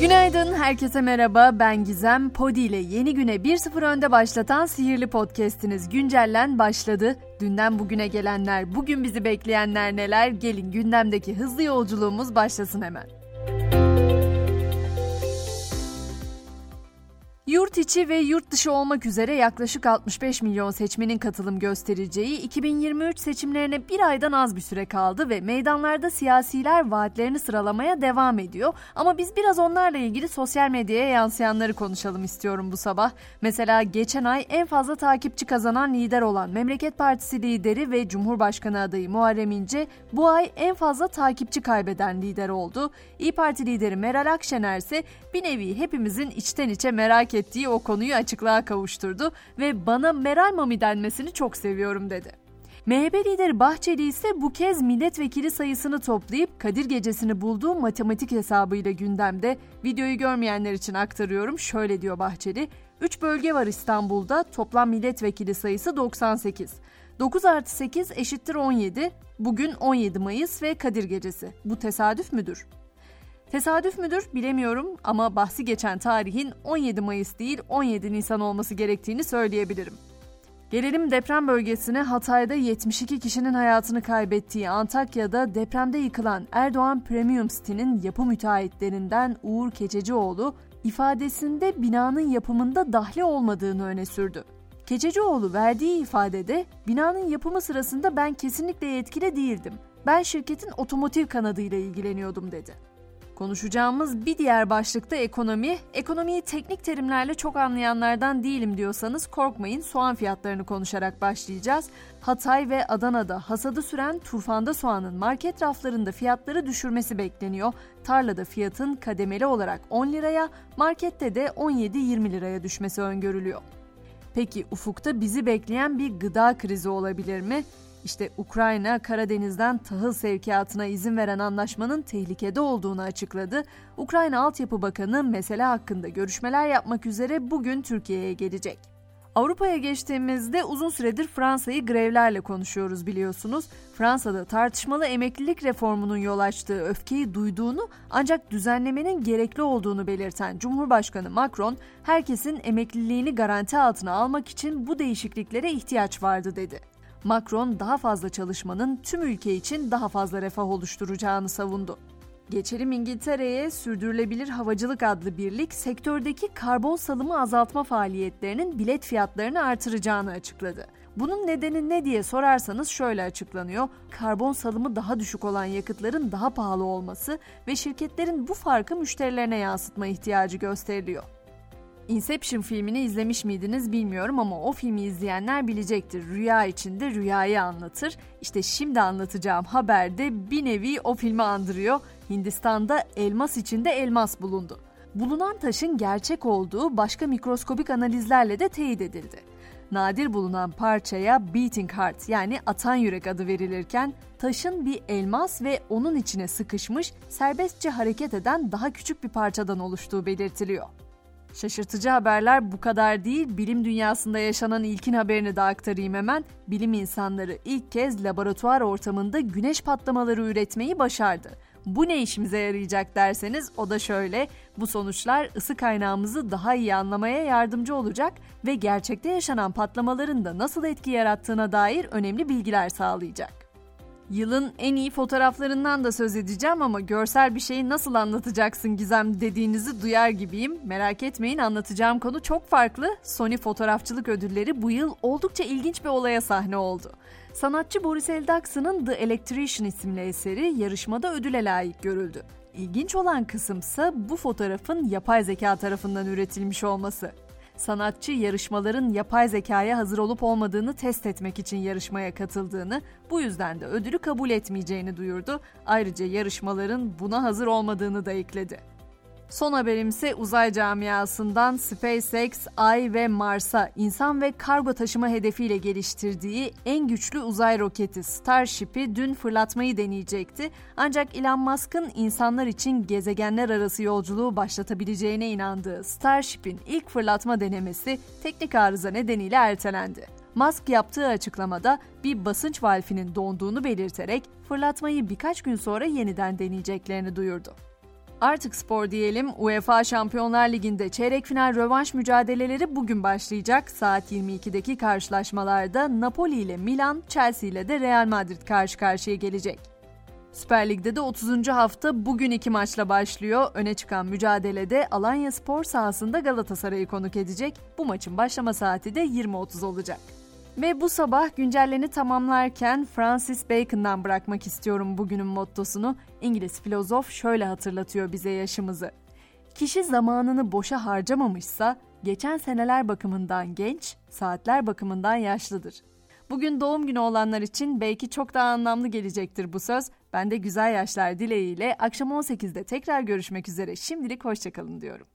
Günaydın, herkese merhaba. Ben Gizem. Podi ile yeni güne 1-0 önde başlatan sihirli podcast'iniz Güncellen başladı. Dünden bugüne gelenler, bugün bizi bekleyenler neler? Gelin gündemdeki hızlı yolculuğumuz başlasın hemen. Yurt içi ve yurt dışı olmak üzere yaklaşık 65 milyon seçmenin katılım göstereceği 2023 seçimlerine bir aydan az bir süre kaldı ve meydanlarda siyasiler vaatlerini sıralamaya devam ediyor. Ama biz biraz onlarla ilgili sosyal medyaya yansıyanları konuşalım istiyorum bu sabah. Mesela geçen ay en fazla takipçi kazanan lider olan Memleket Partisi lideri ve Cumhurbaşkanı adayı Muharrem İnce bu ay en fazla takipçi kaybeden lider oldu. İyi Parti lideri Meral Akşener ise bir nevi hepimizin içten içe merak ettiği o konuyu açıklığa kavuşturdu ve bana Meral Mami denmesini çok seviyorum dedi. MHP lideri Bahçeli ise bu kez milletvekili sayısını toplayıp Kadir Gecesi'ni bulduğu matematik hesabıyla gündemde. Videoyu görmeyenler için aktarıyorum. Şöyle diyor Bahçeli. 3 bölge var İstanbul'da. Toplam milletvekili sayısı 98. 9 artı 8 eşittir 17. Bugün 17 Mayıs ve Kadir Gecesi. Bu tesadüf müdür? Tesadüf müdür bilemiyorum ama bahsi geçen tarihin 17 Mayıs değil 17 Nisan olması gerektiğini söyleyebilirim. Gelelim deprem bölgesine Hatay'da 72 kişinin hayatını kaybettiği Antakya'da depremde yıkılan Erdoğan Premium City'nin yapı müteahhitlerinden Uğur Keçecioğlu ifadesinde binanın yapımında dahli olmadığını öne sürdü. Keçecioğlu verdiği ifadede binanın yapımı sırasında ben kesinlikle yetkili değildim. Ben şirketin otomotiv kanadıyla ilgileniyordum dedi. Konuşacağımız bir diğer başlıkta ekonomi. Ekonomiyi teknik terimlerle çok anlayanlardan değilim diyorsanız korkmayın soğan fiyatlarını konuşarak başlayacağız. Hatay ve Adana'da hasadı süren turfanda soğanın market raflarında fiyatları düşürmesi bekleniyor. Tarlada fiyatın kademeli olarak 10 liraya, markette de 17-20 liraya düşmesi öngörülüyor. Peki ufukta bizi bekleyen bir gıda krizi olabilir mi? İşte Ukrayna Karadeniz'den tahıl sevkiyatına izin veren anlaşmanın tehlikede olduğunu açıkladı. Ukrayna Altyapı Bakanı mesele hakkında görüşmeler yapmak üzere bugün Türkiye'ye gelecek. Avrupa'ya geçtiğimizde uzun süredir Fransa'yı grevlerle konuşuyoruz biliyorsunuz. Fransa'da tartışmalı emeklilik reformunun yol açtığı öfkeyi duyduğunu ancak düzenlemenin gerekli olduğunu belirten Cumhurbaşkanı Macron, herkesin emekliliğini garanti altına almak için bu değişikliklere ihtiyaç vardı dedi. Macron daha fazla çalışmanın tüm ülke için daha fazla refah oluşturacağını savundu. Geçelim İngiltere'ye Sürdürülebilir Havacılık adlı birlik sektördeki karbon salımı azaltma faaliyetlerinin bilet fiyatlarını artıracağını açıkladı. Bunun nedeni ne diye sorarsanız şöyle açıklanıyor. Karbon salımı daha düşük olan yakıtların daha pahalı olması ve şirketlerin bu farkı müşterilerine yansıtma ihtiyacı gösteriliyor. Inception filmini izlemiş miydiniz bilmiyorum ama o filmi izleyenler bilecektir. Rüya içinde rüyayı anlatır. İşte şimdi anlatacağım haberde bir nevi o filmi andırıyor. Hindistan'da elmas içinde elmas bulundu. Bulunan taşın gerçek olduğu başka mikroskobik analizlerle de teyit edildi. Nadir bulunan parçaya beating heart yani atan yürek adı verilirken taşın bir elmas ve onun içine sıkışmış serbestçe hareket eden daha küçük bir parçadan oluştuğu belirtiliyor. Şaşırtıcı haberler bu kadar değil. Bilim dünyasında yaşanan ilkin haberini de aktarayım hemen. Bilim insanları ilk kez laboratuvar ortamında güneş patlamaları üretmeyi başardı. Bu ne işimize yarayacak derseniz o da şöyle. Bu sonuçlar ısı kaynağımızı daha iyi anlamaya yardımcı olacak ve gerçekte yaşanan patlamaların da nasıl etki yarattığına dair önemli bilgiler sağlayacak. Yılın en iyi fotoğraflarından da söz edeceğim ama görsel bir şeyi nasıl anlatacaksın Gizem dediğinizi duyar gibiyim. Merak etmeyin anlatacağım konu çok farklı. Sony Fotoğrafçılık Ödülleri bu yıl oldukça ilginç bir olaya sahne oldu. Sanatçı Boris Eldaksı'nın The Electrician isimli eseri yarışmada ödüle layık görüldü. İlginç olan kısımsa bu fotoğrafın yapay zeka tarafından üretilmiş olması. Sanatçı yarışmaların yapay zekaya hazır olup olmadığını test etmek için yarışmaya katıldığını, bu yüzden de ödülü kabul etmeyeceğini duyurdu. Ayrıca yarışmaların buna hazır olmadığını da ekledi. Son haberimse uzay camiasından SpaceX, Ay ve Mars'a insan ve kargo taşıma hedefiyle geliştirdiği en güçlü uzay roketi Starship'i dün fırlatmayı deneyecekti. Ancak Elon Musk'ın insanlar için gezegenler arası yolculuğu başlatabileceğine inandığı Starship'in ilk fırlatma denemesi teknik arıza nedeniyle ertelendi. Musk yaptığı açıklamada bir basınç valfinin donduğunu belirterek fırlatmayı birkaç gün sonra yeniden deneyeceklerini duyurdu. Artık spor diyelim. UEFA Şampiyonlar Ligi'nde çeyrek final rövanş mücadeleleri bugün başlayacak. Saat 22'deki karşılaşmalarda Napoli ile Milan, Chelsea ile de Real Madrid karşı karşıya gelecek. Süper Lig'de de 30. hafta bugün iki maçla başlıyor. Öne çıkan mücadelede Alanya Spor sahasında Galatasaray'ı konuk edecek. Bu maçın başlama saati de 20.30 olacak. Ve bu sabah güncelleni tamamlarken Francis Bacon'dan bırakmak istiyorum bugünün mottosunu. İngiliz filozof şöyle hatırlatıyor bize yaşımızı. Kişi zamanını boşa harcamamışsa geçen seneler bakımından genç, saatler bakımından yaşlıdır. Bugün doğum günü olanlar için belki çok daha anlamlı gelecektir bu söz. Ben de güzel yaşlar dileğiyle akşam 18'de tekrar görüşmek üzere. Şimdilik hoşçakalın diyorum.